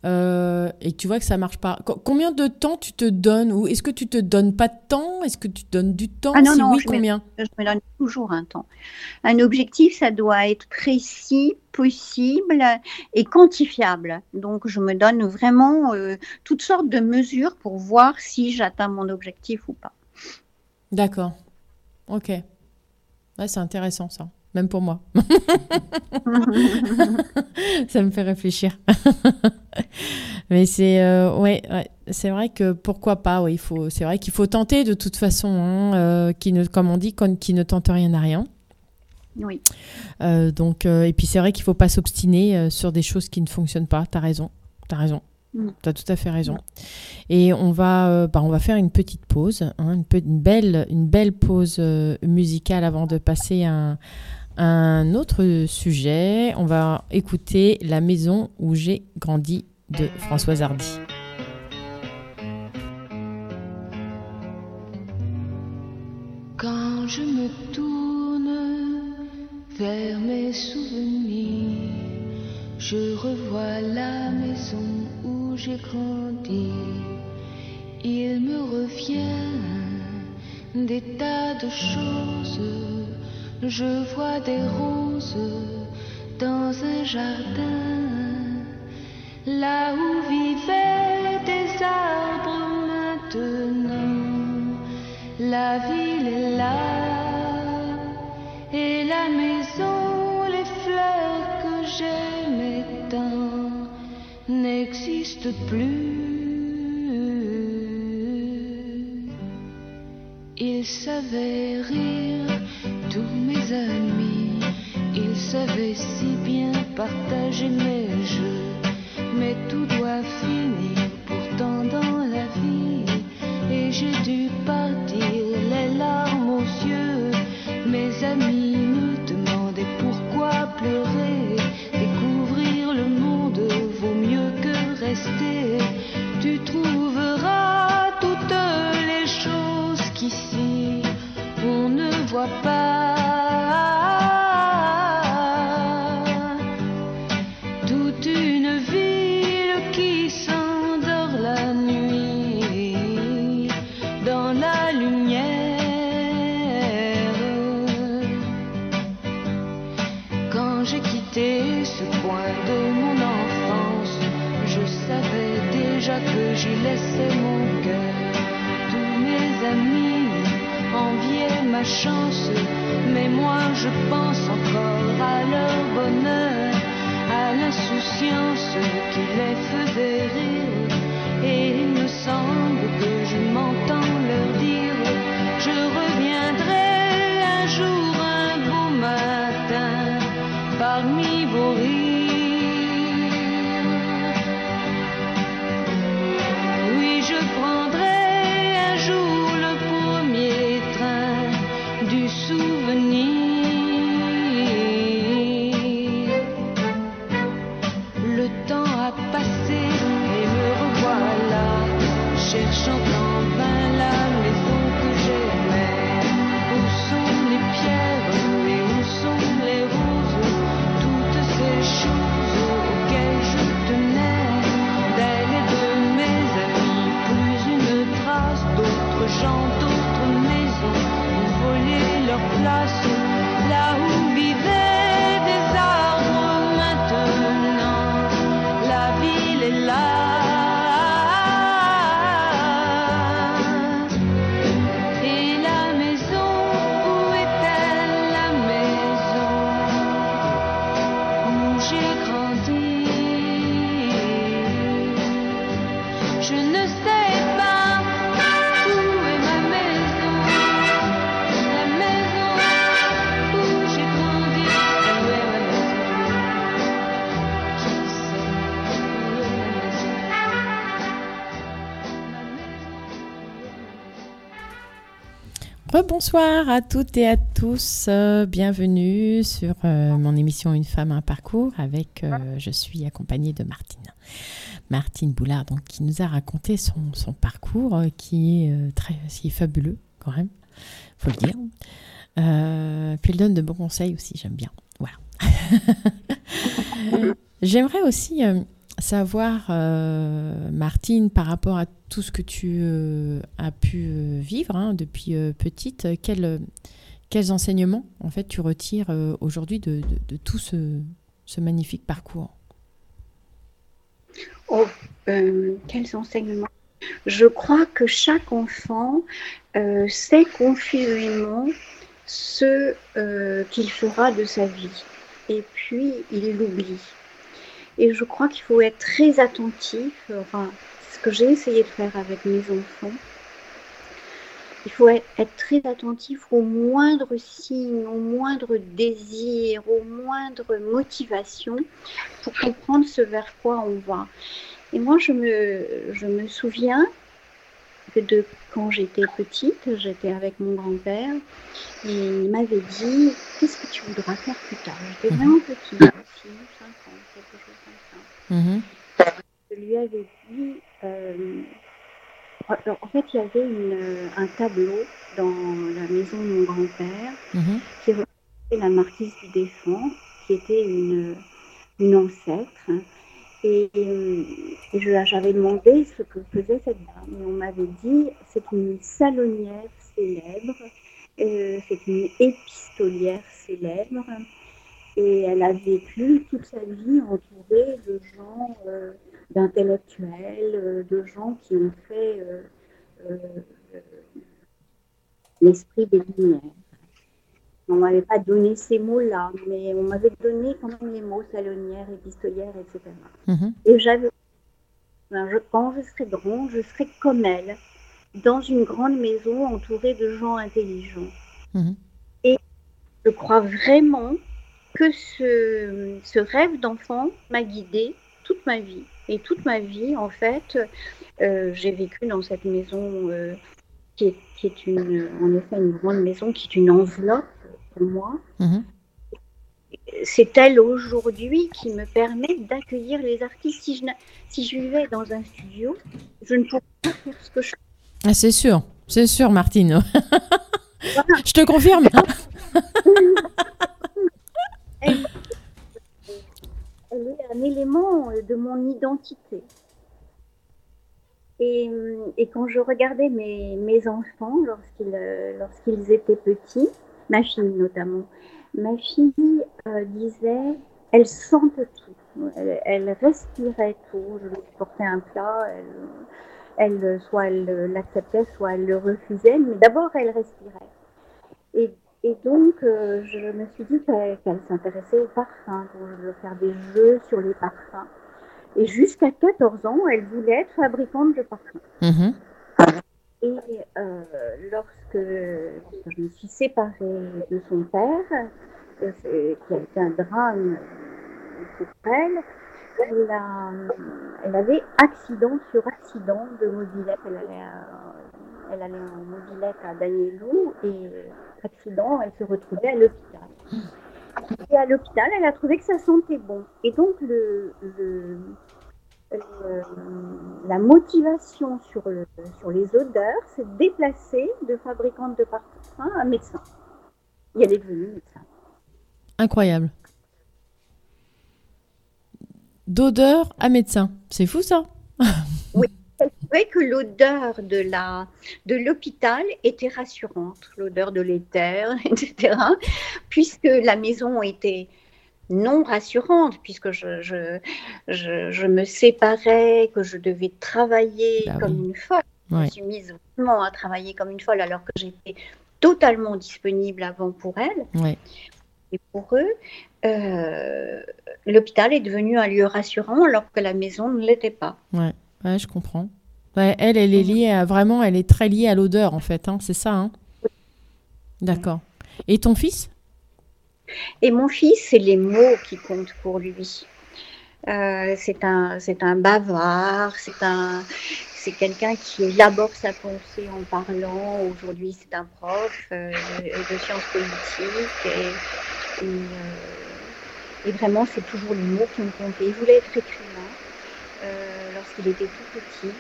Speaker 3: euh, et tu vois que ça marche pas. combien de temps tu te donnes ou est-ce que tu te donnes pas de temps? Est-ce que tu te donnes du temps?
Speaker 4: Ah non, non, je combien? me, Je me donne toujours un temps. Un objectif, ça doit être précis, possible et quantifiable. Donc, je me donne vraiment euh, toutes sortes de mesures pour voir si j'atteins mon objectif ou pas.
Speaker 3: D'accord. Ok. c'est intéressant ça même pour moi. [laughs] ça me fait réfléchir. [laughs] Mais c'est euh, ouais, c'est vrai que pourquoi pas. il faut. C'est vrai qu'il faut tenter de toute façon. Hein, euh, qui ne, comme on dit, qui ne tente rien à rien.
Speaker 4: Oui.
Speaker 3: Euh, donc et puis c'est vrai qu'il faut pas s'obstiner sur des choses qui ne fonctionnent pas. T'as raison. T'as raison. Mm. Tu as tout à fait raison. Et on va, bah, on va faire une petite pause, hein, une, une, belle, une belle pause musicale avant de passer un, un autre sujet, on va écouter La maison où j'ai grandi de Françoise Hardy.
Speaker 5: Quand je me tourne vers mes souvenirs, je revois la maison où j'ai grandi. Il me revient des tas de choses je vois des roses dans un jardin, là où vivaient des arbres maintenant. La ville est là, et la maison, les fleurs que j'aimais tant n'existent plus. Il savait rire mes amis. Ils savaient si bien partager mes jeux, mais tout doit finir pourtant dans la vie. Et j'ai dû partir
Speaker 3: Rebonsoir à toutes et à tous. euh, bienvenue sur euh, mon émission Une femme, un parcours avec, euh, je suis accompagnée de Martine. Martine Boulard, donc, qui nous a raconté son, parcours qui, est, très, fabuleux quand même, faut le dire. Puis elle donne de bons conseils aussi, j'aime bien. Voilà. [laughs] J'aimerais aussi savoir, euh, Martine, par rapport à tout ce que tu euh, as pu euh, vivre hein, depuis petite, quels, enseignements en fait tu retires aujourd'hui de, tout ce, ce magnifique parcours?
Speaker 4: Oh, euh, quels enseignements? Je crois que chaque enfant sait confusément ce qu'il fera de sa vie. Et puis, il l'oublie. Et je crois qu'il faut être très attentif, euh, enfin, ce que j'ai essayé de faire avec mes enfants. Il faut être, très attentif aux moindres signes, aux moindres désirs, aux moindres motivations pour comprendre ce vers quoi on va. Et moi, je me, je me souviens que de quand j'étais petite, j'étais avec mon grand-père et il m'avait dit Qu'est-ce que tu voudras faire plus tard? J'étais
Speaker 3: Mhm.
Speaker 4: vraiment petite, 6 5 ans, quelque chose ça.
Speaker 3: Mhm.
Speaker 4: Je lui avais dit euh, En fait, il y avait une- un tableau dans la maison de mon grand-père
Speaker 3: Mhm.
Speaker 4: qui représentait la marquise du Défend, qui était une, une ancêtre. Et, euh, et je- j'avais demandé ce que faisait cette dame. Et on m'avait dit c'est une salonnière célèbre, euh, c'est une épistolière célèbre. Et elle a vécu toute sa vie entourée de gens, euh, d'intellectuels, euh, de gens qui ont fait euh, l'esprit des Lumières. On ne m'avait pas donné ces mots-là, mais on m'avait donné quand même les mots salonnière, épistolière, etc.
Speaker 3: Mhm.
Speaker 4: Et j'avais, ben, je, quand je serai grande, je serai comme elle, dans une grande maison entourée de gens intelligents.
Speaker 3: Mhm.
Speaker 4: Et je crois vraiment que ce, ce rêve d'enfant m'a guidée toute ma vie. Et toute ma vie, en fait, euh, j'ai vécu dans cette maison euh, qui, est, qui est une, en effet une grande maison, qui est une enveloppe pour moi.
Speaker 3: Mhm.
Speaker 4: C'est elle aujourd'hui qui me permet d'accueillir les artistes. Si je, si je vivais dans un studio, je ne pourrais pas faire ce que je
Speaker 3: Ah, c'est sûr, c'est sûr, Martine. [laughs] Je te confirme. [laughs]
Speaker 4: elle, est un élément euh, de mon identité. Et, euh, et quand je regardais mes, enfants lorsqu'ils euh, lorsqu'ils étaient petits, ma fille notamment, ma fille disait, elle sentait tout, elle, respirait tout. Je lui portais un plat, elle, soit elle l'acceptait, soit elle le refusait, mais d'abord elle respirait. Et Et donc, euh, je me suis dit qu'elle s'intéressait aux parfums, donc je voulais faire des jeux sur les parfums. Et jusqu'à 14 ans, elle voulait être fabricante de parfums.
Speaker 3: Mhm.
Speaker 4: Et euh, lorsque, je me suis séparée de son père, euh, qui a été un drame pour elle, elle, a- elle avait accident sur accident de mobilette. Elle elle allait en mobilette à Danielou et accident, elle se retrouvait à l'hôpital. Et à l'hôpital, elle a trouvé que ça sentait bon. Et donc, le, le- le- la motivation sur, le- sur les odeurs s'est déplacée de fabricante de parfums à médecin. Et elle est devenue médecin.
Speaker 3: Incroyable. D'odeur à médecin. C'est fou ça?
Speaker 4: Elle trouvait que l'odeur de la de l'hôpital était rassurante, l'odeur de l'éther, [laughs] etc. Puisque la maison était non rassurante, puisque je, je, je, je me séparais, que je devais travailler
Speaker 3: Bah
Speaker 4: comme
Speaker 3: oui.
Speaker 4: une folle. Je me suis mise vraiment à travailler comme une folle alors que j'étais totalement disponible avant pour elle
Speaker 3: Ouais.
Speaker 4: et pour eux. Euh, L'hôpital est devenu un lieu rassurant alors que la maison ne l'était pas.
Speaker 3: Ouais. Ouais, je comprends. Ouais, elle, elle est liée à vraiment, elle est très liée à l'odeur en fait. hein, C'est ça. Hein? D'accord. Et ton fils?
Speaker 4: Et mon fils, c'est les mots qui comptent pour lui. Euh, c'est un, c'est un bavard, c'est un, c'est quelqu'un qui élabore sa pensée en parlant. Aujourd'hui, c'est un prof euh, de sciences politiques et, et, euh, et vraiment, c'est toujours les mots qui me comptaient. Il voulait être écrivain euh, lorsqu'il était tout petit.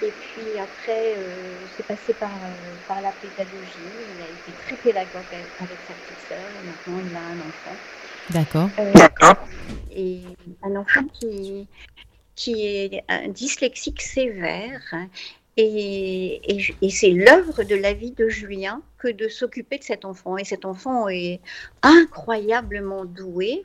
Speaker 4: Et puis après, euh, c'est passé par, euh, par la pédagogie. Il a été très pédagogue avec avec sa petite sœur. Et maintenant, il a un enfant.
Speaker 3: D'accord.
Speaker 4: Euh, et un enfant qui, qui est un dyslexique sévère. Et, et, je- et c'est l'œuvre de la vie de Julien que de s'occuper de cet enfant. Et cet enfant est incroyablement doué.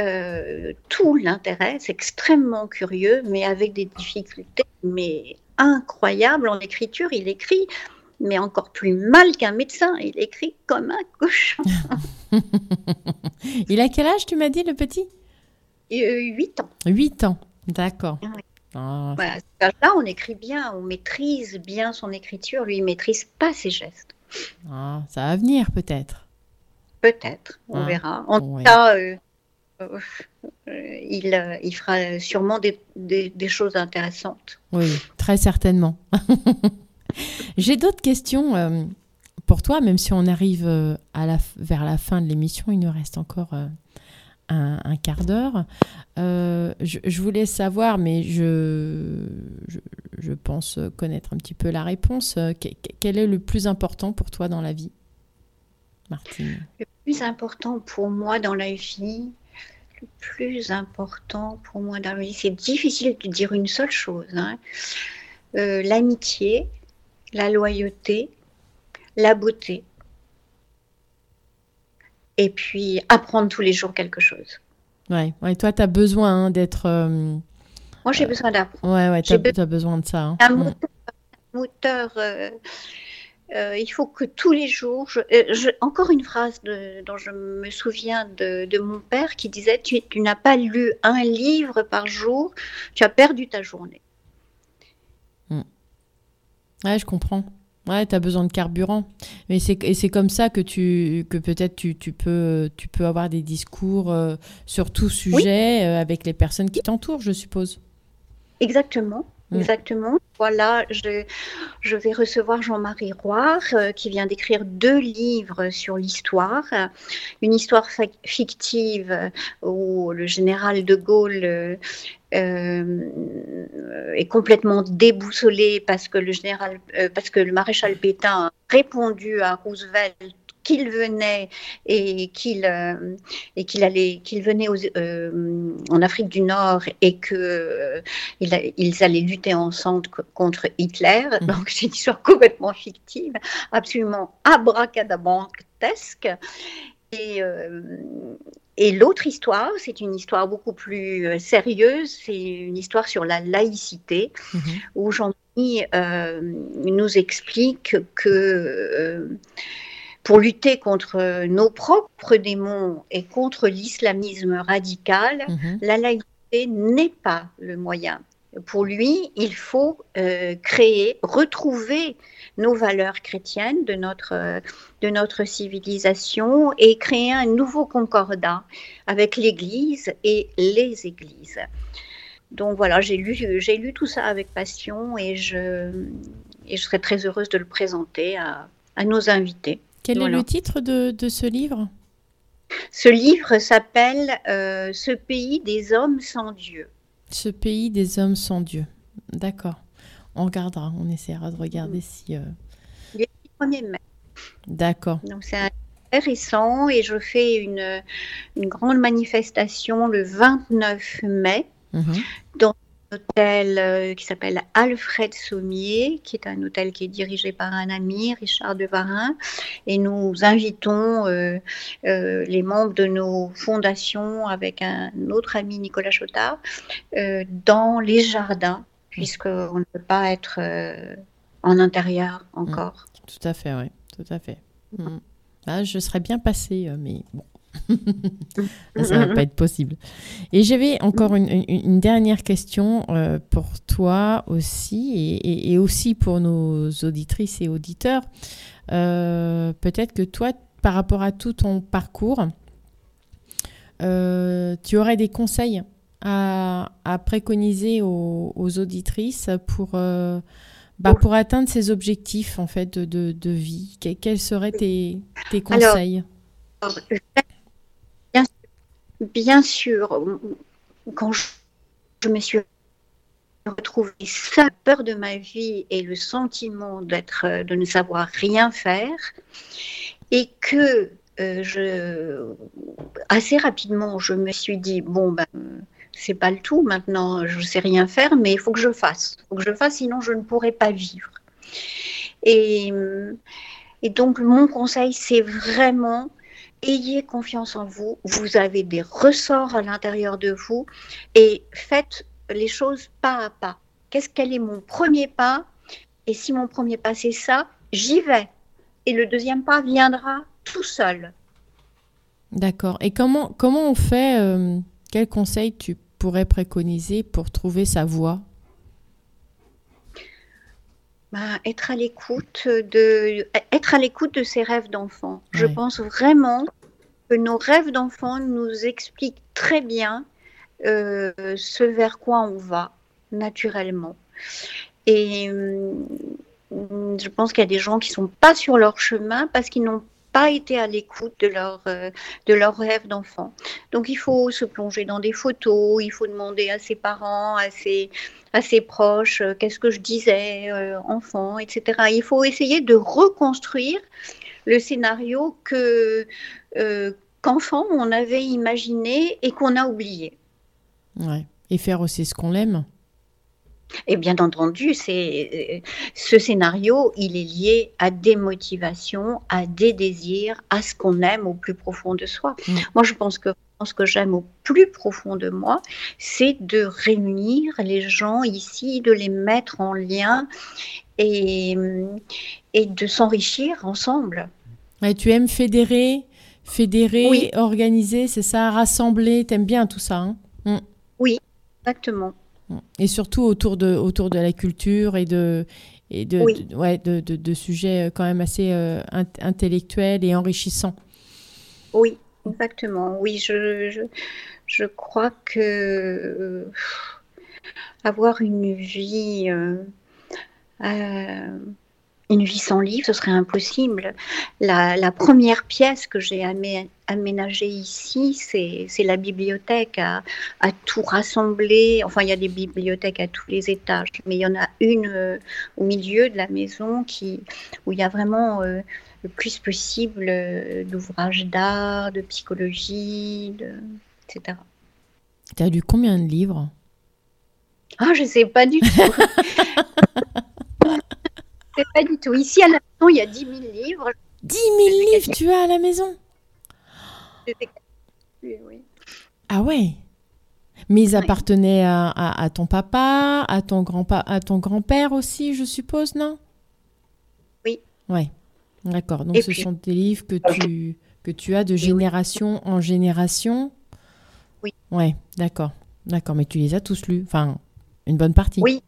Speaker 4: Euh, tout l'intéresse, extrêmement curieux, mais avec des difficultés mais incroyables en écriture. Il écrit, mais encore plus mal qu'un médecin. Il écrit comme un cochon. [laughs] [laughs]
Speaker 3: Il a quel âge tu m'as dit le petit?
Speaker 4: Et, euh, 8 ans.
Speaker 3: 8 ans. D'accord.
Speaker 4: Oui.
Speaker 3: Ah,
Speaker 4: Voilà, à cet âge-là, on écrit bien, on maîtrise bien son écriture. Lui, il maîtrise pas ses gestes.
Speaker 3: ah, ça va venir peut-être.
Speaker 4: Peut-être, on
Speaker 3: Ah,
Speaker 4: verra. En
Speaker 3: ouais.
Speaker 4: tout cas, euh, euh, euh, il, euh, il fera sûrement des, des- des choses intéressantes.
Speaker 3: Oui, très certainement. [laughs] J'ai d'autres questions pour toi, même si on arrive à la, f- vers la fin de l'émission, il nous reste encore un, quart d'heure. Euh, je, voulais savoir, mais je, je, pense connaître un petit peu la réponse. euh, que- que- quel est le plus important pour toi dans la vie, Martine?
Speaker 4: Le plus important pour moi dans la vie, le plus important pour moi dans la vie, c'est difficile de dire une seule chose. hein. Euh, L'amitié, la loyauté, la beauté. Et puis apprendre tous les jours quelque chose.
Speaker 3: Ouais, ouais, toi, tu as besoin hein, d'être. euh,
Speaker 4: Moi, j'ai besoin d'apprendre.
Speaker 3: ouais, ouais, tu
Speaker 4: be-
Speaker 3: as, besoin de ça. hein.
Speaker 4: un
Speaker 3: Mm.
Speaker 4: moteur, un moteur, euh, euh, il faut que tous les jours, je- euh, je- encore une phrase de- dont je me souviens de, de mon père qui disait tu, tu n'as pas lu un livre par jour, tu as perdu ta journée.
Speaker 3: Ouais, je comprends. Ouais, tu as besoin de carburant. Mais c'est et c'est comme ça que tu que peut-être tu, tu peux tu peux avoir des discours euh, sur tout sujet euh, avec les personnes qui t'entourent, je suppose.
Speaker 4: Exactement. Exactement. Voilà, je, je vais recevoir Jean-Marie Roire euh, qui vient d'écrire deux livres sur l'histoire. Une histoire fa- fictive où le général de Gaulle est complètement déboussolé parce que le général, euh, parce que le maréchal Pétain a répondu à Roosevelt qu'il venait et qu'il euh, et qu'il allait qu'il venait aux, euh, en Afrique du Nord et que euh, il a- ils allaient lutter ensemble co- contre Hitler.
Speaker 3: Mhm.
Speaker 4: Donc c'est une histoire [laughs] complètement fictive, absolument abracadabrantesque. Et, euh, et l'autre histoire, c'est une histoire beaucoup plus euh, sérieuse, c'est une histoire sur la laïcité,
Speaker 3: Mhm.
Speaker 4: où Jean-Marie euh, nous explique que euh, pour lutter contre nos propres démons et contre l'islamisme radical,
Speaker 3: Mhm.
Speaker 4: la laïcité n'est pas le moyen. Pour lui, il faut euh, créer, retrouver nos valeurs chrétiennes de notre, euh, de notre civilisation et créer un nouveau concordat avec l'Église et les Églises. Donc voilà, j'ai lu, j'ai lu tout ça avec passion et je, et je serais très heureuse de le présenter à, à nos invités.
Speaker 3: Quel
Speaker 4: Voilà.
Speaker 3: est le titre de, de ce livre?
Speaker 4: Ce livre s'appelle euh, Ce pays des hommes sans Dieu.
Speaker 3: Ce pays des hommes sans Dieu. D'accord. On regardera, on essaiera de regarder si. euh,
Speaker 4: 1er mai.
Speaker 3: D'accord.
Speaker 4: Donc c'est un- récent et je fais une, une grande manifestation le 29 mai
Speaker 3: Mhm.
Speaker 4: un hôtel euh, qui s'appelle Alfred Sommier, qui est un hôtel qui est dirigé par un ami, Richard de Varin, et nous invitons euh, euh, les membres de nos fondations avec un autre ami, Nicolas Chotard, euh, dans les jardins, puisqu'on ne peut pas être euh, en intérieur encore.
Speaker 3: Tout à fait, oui. Tout à fait. Ah, je serais bien passée, euh, mais bon. [laughs] Ça va pas être possible. Et j'avais encore une, une- une dernière question euh, pour toi aussi et, et- et aussi pour nos auditrices et auditeurs. Euh, Peut-être que toi, par rapport à tout ton parcours, euh, tu aurais des conseils à, à préconiser aux, aux auditrices pour, euh, bah, pour atteindre ces objectifs en fait de, de, de vie. Que- quels seraient tes, tes conseils?
Speaker 4: Alors, Bien, bien sûr, quand je, je me suis retrouvée sa peur de ma vie et le sentiment d'être, euh, de ne savoir rien faire, et que euh, je, assez rapidement, je me suis dit bon ben c'est pas le tout maintenant, je sais rien faire, mais il faut que je fasse, il faut que je fasse, sinon je ne pourrai pas vivre. Et, et donc mon conseil, c'est vraiment ayez confiance en vous, vous avez des ressorts à l'intérieur de vous et faites les choses pas à pas. Qu'est-ce quel est mon premier pas? Et si mon premier pas c'est ça, j'y vais. Et le deuxième pas viendra tout seul.
Speaker 3: D'accord. Et comment, comment on fait euh, Quel conseil tu pourrais préconiser pour trouver sa voie?
Speaker 4: Bah, être à l'écoute de être à l'écoute de ses rêves d'enfant. Je pense vraiment que nos rêves d'enfant nous expliquent très bien euh, ce vers quoi on va naturellement. Et hum, je pense qu'il y a des gens qui sont pas sur leur chemin parce qu'ils n'ont pas été à l'écoute de leur euh, de leurs rêves d'enfant. Donc il faut se plonger dans des photos, il faut demander à ses parents, à ses à ses proches, euh, qu'est-ce que je disais euh, enfant, etc. Il faut essayer de reconstruire le scénario que qu'enfant on avait imaginé et qu'on a oublié.
Speaker 3: Ouais. Et faire aussi ce qu'on aime
Speaker 4: Et bien entendu, c'est euh, ce scénario, il est lié à des motivations, à des désirs, à ce qu'on aime au plus profond de soi.
Speaker 3: Mm.
Speaker 4: Moi, je pense que ce que j'aime au plus profond de moi, c'est de réunir les gens ici, de les mettre en lien et, et de s'enrichir ensemble.
Speaker 3: Tu aimes fédérer, fédérer,
Speaker 4: Oui.
Speaker 3: organiser, c'est ça, rassembler, t'aimes bien tout ça. hein
Speaker 4: Exactement.
Speaker 3: Et surtout autour de, autour de la culture et de, et de,
Speaker 4: Oui.
Speaker 3: de- ouais, de, de- de sujets euh, quand même assez euh, int- intellectuels et enrichissants.
Speaker 4: Oui, exactement. Oui, je, je, je crois que euh, avoir une vie, euh, une vie sans livre, ce serait impossible. La, la première pièce que j'ai amé- aménagée ici, c'est la bibliothèque à, à tout rassembler. Enfin, il y a des bibliothèques à tous les étages, mais il y en a une euh, au milieu de la maison qui, où il y a vraiment euh, le plus possible euh, d'ouvrages d'art, de psychologie, de, etc.
Speaker 3: Tu as lu combien de livres?
Speaker 4: Ah, je sais pas du tout. [laughs] je sais pas du tout. Ici à la maison, il y a 10 000 livres.
Speaker 3: 10 000 livres tu as à la maison
Speaker 4: oui.
Speaker 3: Ah ouais Mais ils
Speaker 4: Ouais.
Speaker 3: appartenaient à, à- à ton papa, à ton grand à ton grand-père aussi, je suppose, non?
Speaker 4: Oui.
Speaker 3: Ouais. D'accord, donc ce sont des livres que tu, que tu as de génération en génération?
Speaker 4: Oui.
Speaker 3: Ouais, d'accord. D'accord, mais tu les as tous lus, enfin, une bonne partie.
Speaker 4: Oui,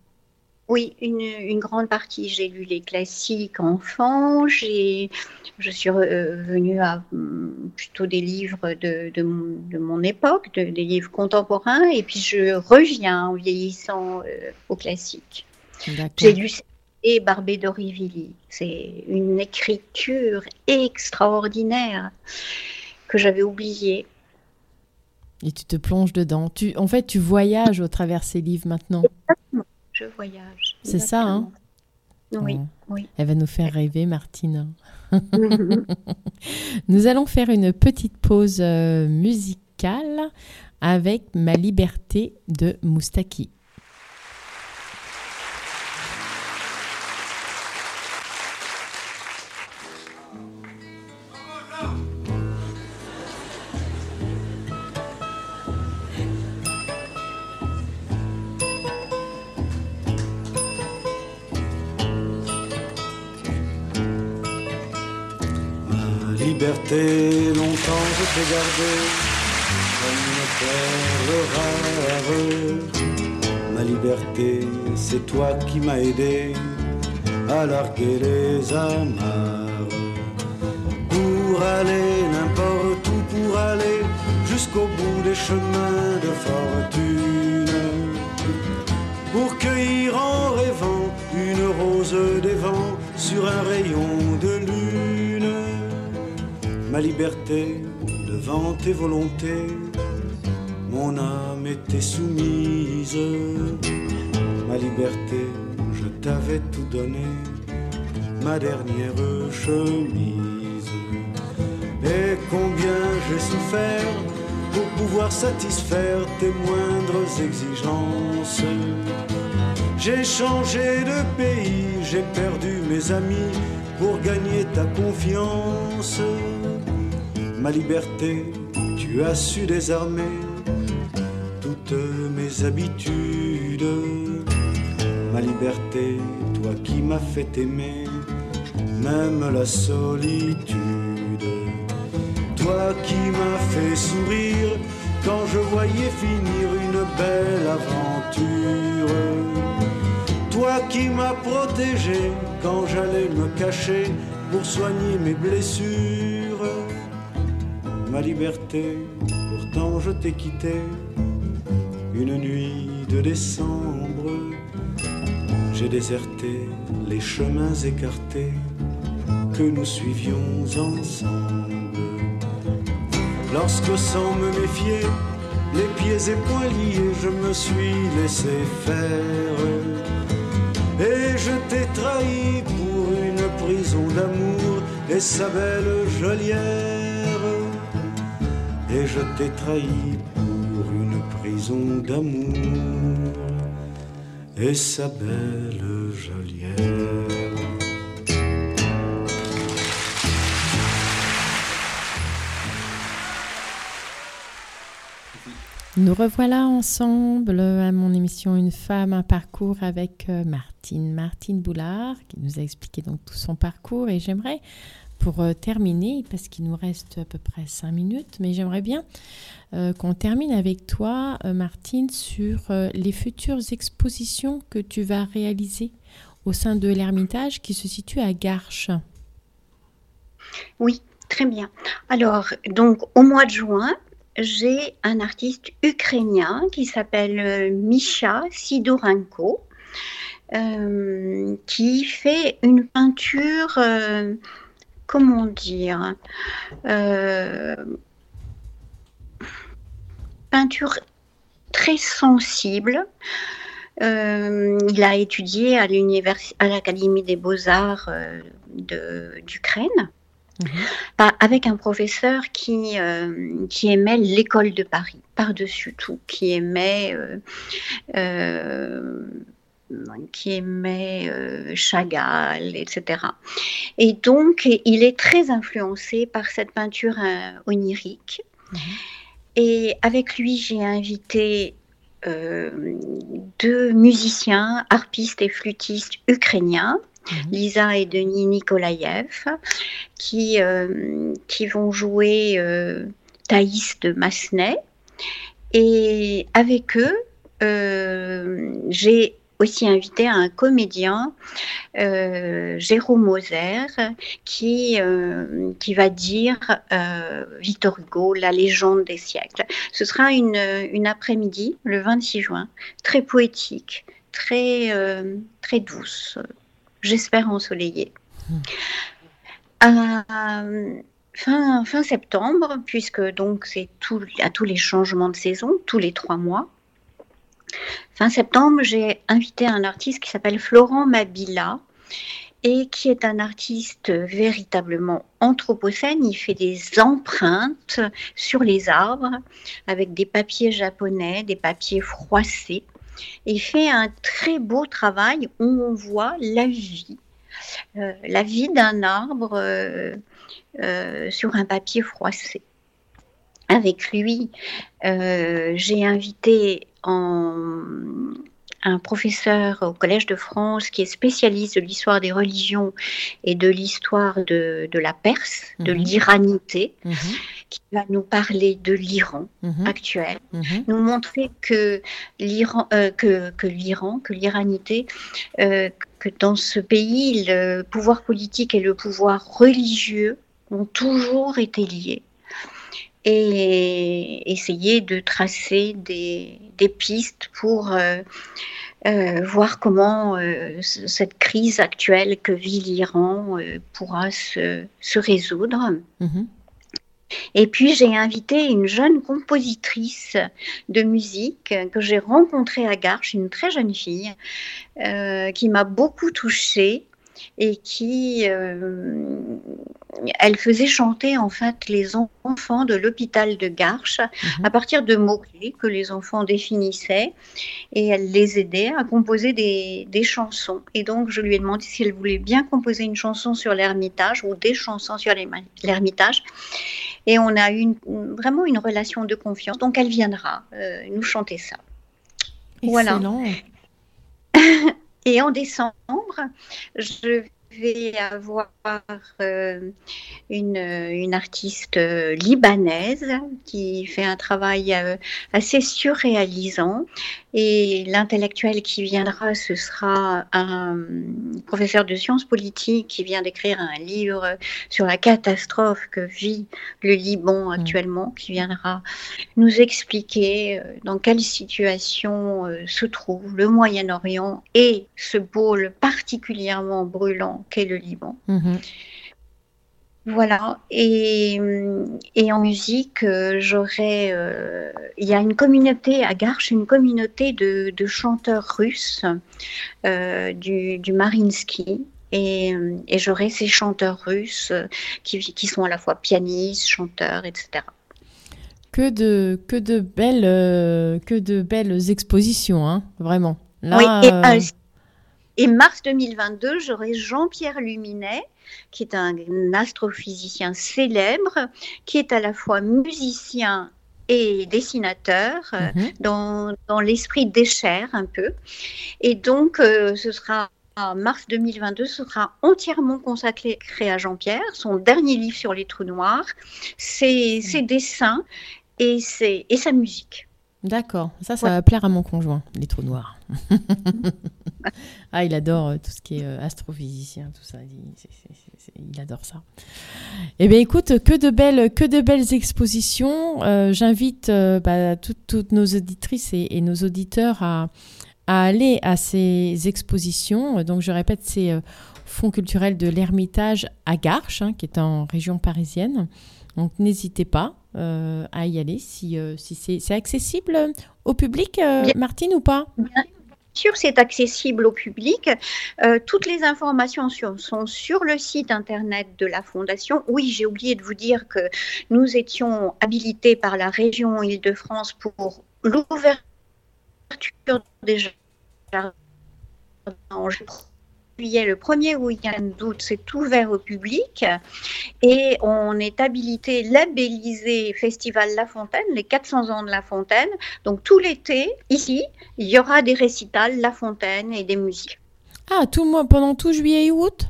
Speaker 4: oui, une, une grande partie. J'ai lu les classiques enfants. J'ai, je suis revenue à hum, plutôt des livres de, de, mon, de mon époque, de- des livres contemporains, et puis je reviens en vieillissant euh, aux classiques. J'ai lu et Barbé d'Aurevilly. C'est une écriture extraordinaire que j'avais oubliée.
Speaker 3: Et tu te plonges dedans. Tu, en fait, tu voyages au travers ces livres maintenant.
Speaker 4: Je voyage.
Speaker 3: C'est ça, hein.
Speaker 4: Oui,
Speaker 3: Oh.
Speaker 4: oui.
Speaker 3: Elle va nous faire rêver, Martine. [laughs] Nous allons faire une petite pause euh, musicale avec Ma liberté de Moustaki.
Speaker 6: Longtemps je t'ai gardée comme une perle rare. Ma liberté, c'est toi qui m'as aidé à larguer les amarres. Pour aller n'importe où, pour aller jusqu'au bout des chemins de fortune. Pour cueillir en rêvant une rose des vents sur un rayon. Ma liberté devant tes volontés, mon âme était soumise. Ma liberté, je t'avais tout donné, ma dernière chemise. Et combien j'ai souffert pour pouvoir satisfaire tes moindres exigences. J'ai changé de pays, j'ai perdu mes amis pour gagner ta confiance. Ma liberté, tu as su désarmer toutes mes habitudes. Ma liberté, toi qui m'as fait aimer, même la solitude. Toi qui m'as fait sourire quand je voyais finir une belle aventure. Toi qui m'as protégé quand j'allais me cacher pour soigner mes blessures. Ma liberté, pourtant je t'ai quitté une nuit de décembre. J'ai déserté les chemins écartés que nous suivions ensemble. Lorsque sans me méfier, les pieds et poings liés, je me suis laissé faire. Et je t'ai trahi pour une prison d'amour et sa belle geôlière. Et je t'ai trahi pour une prison d'amour et sa belle geôlière.
Speaker 3: Nous revoilà ensemble à mon émission Une femme, un parcours avec euh, Martine. Martine Boulard qui nous a expliqué donc tout son parcours et j'aimerais pour euh, terminer, parce qu'il nous reste à peu près cinq minutes, mais j'aimerais bien euh, qu'on termine avec toi, euh, Martine, sur les futures expositions que tu vas réaliser au sein de l'Ermitage qui se situe à Garches.
Speaker 4: Oui, très bien. Alors, donc, au mois de juin, j'ai un artiste ukrainien qui s'appelle Misha Sidorenko, qui fait une peinture, comment dire, euh, peinture très sensible. Euh, il a étudié à l'Académie des beaux-arts euh, d'Ukraine par- avec un professeur qui, euh, qui aimait l'école de Paris, par-dessus tout, qui aimait, euh, euh, qui aimait euh, Chagall, etc. Et donc, il est très influencé par cette peinture euh, onirique. Et avec lui, j'ai invité euh, deux musiciens, harpistes et flûtistes ukrainiens mhm. Lisa et Denis Nikolaïev, qui, qui vont jouer Thaïs de Massenet. Et avec eux, j'ai aussi invité un comédien, euh, Jérôme Moser, qui, euh, qui va dire euh, Victor Hugo, la légende des siècles. Ce sera une, une après-midi, le 26 juin, très poétique, très, très douce, j'espère ensoleillée. Fin, fin, septembre, puisque donc c'est tout, à tous les changements de saison, tous les trois mois. Fin septembre, j'ai invité un artiste qui s'appelle Florent Mabila et qui est un artiste véritablement anthropocène. Il fait des empreintes sur les arbres avec des papiers japonais, des papiers froissés. il fait un très beau travail où on voit la vie, euh, la vie d'un arbre euh, euh, sur un papier froissé. Avec lui, j'ai invité un professeur au Collège de France qui est spécialiste de l'histoire des religions et de l'histoire de, la Perse, de mhm. l'iranité, mhm. qui va nous parler de l'Iran mhm. actuel, nous montrer que l'Iran, euh, que, l'Iran, que l'iranité, euh, que dans ce pays, le pouvoir politique et le pouvoir religieux ont toujours été liés et essayer de tracer des, pistes pour euh, euh, voir comment euh, cette crise actuelle que vit l'Iran pourra se, résoudre. Mm-hmm. Et puis j'ai invité une jeune compositrice de musique que j'ai rencontrée à Garches, une très jeune fille, qui m'a beaucoup touchée et qui euh, elle faisait chanter en fait les enfants de l'hôpital de Garches mhm. à partir de mots-clés que les enfants définissaient et elle les aidait à composer des, des, chansons. Et donc je lui ai demandé si elle voulait bien composer une chanson sur l'Ermitage ou des chansons sur l'Ermitage. Et on a eu vraiment une relation de confiance. Donc elle viendra euh, nous chanter ça.
Speaker 3: Excellent.
Speaker 4: Voilà. [laughs] Et en décembre, je vais avoir euh, une, une, artiste euh, libanaise qui fait un travail euh, assez surréalisant. Et l'intellectuel qui viendra, ce sera un professeur de sciences politiques qui vient d'écrire un livre sur la catastrophe que vit le Liban mm. actuellement, qui viendra nous expliquer dans quelle situation se trouve le Moyen-Orient et ce pôle particulièrement brûlant qu'est le Liban. Mm-hmm. Voilà. Et, et, en musique, euh, j'aurais. Euh, il y a une communauté à Garches, une communauté de, de chanteurs russes euh, du, du, Marinsky. Et, et j'aurai ces chanteurs russes qui, qui, sont à la fois pianistes, chanteurs, etc.
Speaker 3: Que de, que de, belles, que de belles expositions, hein, vraiment.
Speaker 4: Là, oui, et, et mars 2022, j'aurai Jean-Pierre Luminet qui est un astrophysicien célèbre, qui est à la fois musicien et dessinateur euh, mhm. dans, dans l'esprit d'Escher un peu. Et donc, euh, ce sera en mars 2022, ce sera entièrement consacré à Jean-Pierre, son dernier livre sur les trous noirs, ses, ses dessins et, ses, et sa musique.
Speaker 3: D'accord, ça, ça va plaire à mon conjoint, les trous noirs. [laughs] ah, il adore euh, tout ce qui est euh, astrophysicien, tout ça. Il, adore ça. Eh bien, écoute, que de belles, que de belles expositions. Euh, j'invite bah, toutes, nos auditrices et, nos auditeurs à, aller à ces expositions. Donc, je répète, c'est Fonds culturel de l'Ermitage à Garches, hein, qui est en région parisienne. Donc, n'hésitez pas. Euh, à y aller si, euh, si c'est accessible au public, euh, Martine, ou pas?
Speaker 4: Bien sûr, c'est accessible au public. toutes les informations sont sur le site internet de la Fondation. Oui, j'ai oublié de vous dire que nous étions habilités par la région Île-de-France pour l'ouverture des jardins le premier week-end d'août, c'est ouvert au public et on est habilité, labellisé Festival La Fontaine, les 400 ans de La Fontaine. Donc tout l'été, ici, il y aura des récitals La Fontaine et des musiques.
Speaker 3: Ah, tout le mois, pendant tout juillet et août?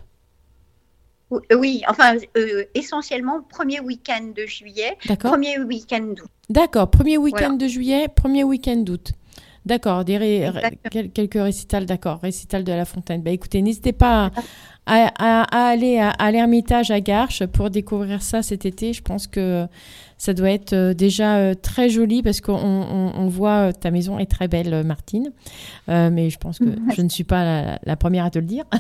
Speaker 4: Oui, enfin, euh, essentiellement premier week-end de juillet,
Speaker 3: D'accord.
Speaker 4: premier week-end d'août.
Speaker 3: D'accord, premier week-end
Speaker 4: Voilà.
Speaker 3: de juillet, premier week-end d'août. D'accord, des ré-
Speaker 4: Exactement.
Speaker 3: quel- quelques récitals, d'accord, récital de la Fontaine. Bah écoutez, n'hésitez pas à, à- à aller à, à l'Ermitage à Garches pour découvrir ça cet été. Je pense que ça doit être euh, déjà euh, très joli parce qu'on on- on voit euh, ta maison est très belle, Martine. Euh, mais je pense que je ne suis pas la, la première à te le dire. [laughs]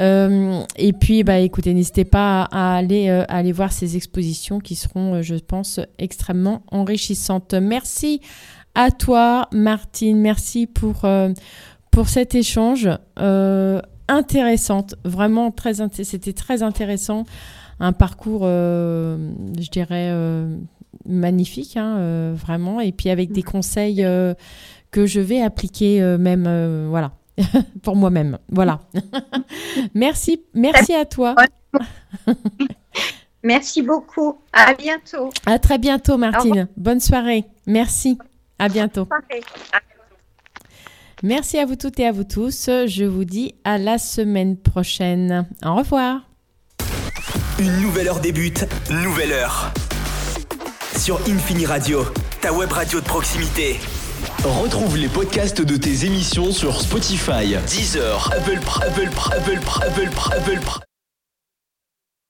Speaker 3: Euh, et puis, bah, écoutez, n'hésitez pas à, aller, à aller voir ces expositions qui seront, je pense, extrêmement enrichissantes. Merci à toi, Martine. Merci pour, euh, pour cet échange euh, intéressante. Vraiment, très c'était très intéressant. Un parcours, euh, je dirais, euh, magnifique, hein, vraiment. Et puis avec des conseils euh, que je vais appliquer même, voilà, [laughs] pour moi-même. Voilà. [laughs] merci, merci à toi.
Speaker 4: Merci beaucoup. À bientôt.
Speaker 3: À très bientôt, Martine. Bonne soirée. Merci. À bientôt. Merci à vous toutes et à vous tous. Je vous dis à la semaine prochaine. Au revoir.
Speaker 1: Une nouvelle heure débute, nouvelle heure. Sur Infini Radio, ta web radio de proximité.
Speaker 7: Retrouve les podcasts de tes émissions sur Spotify, Deezer, Apple, Apple, Apple, Apple, Apple, Apple,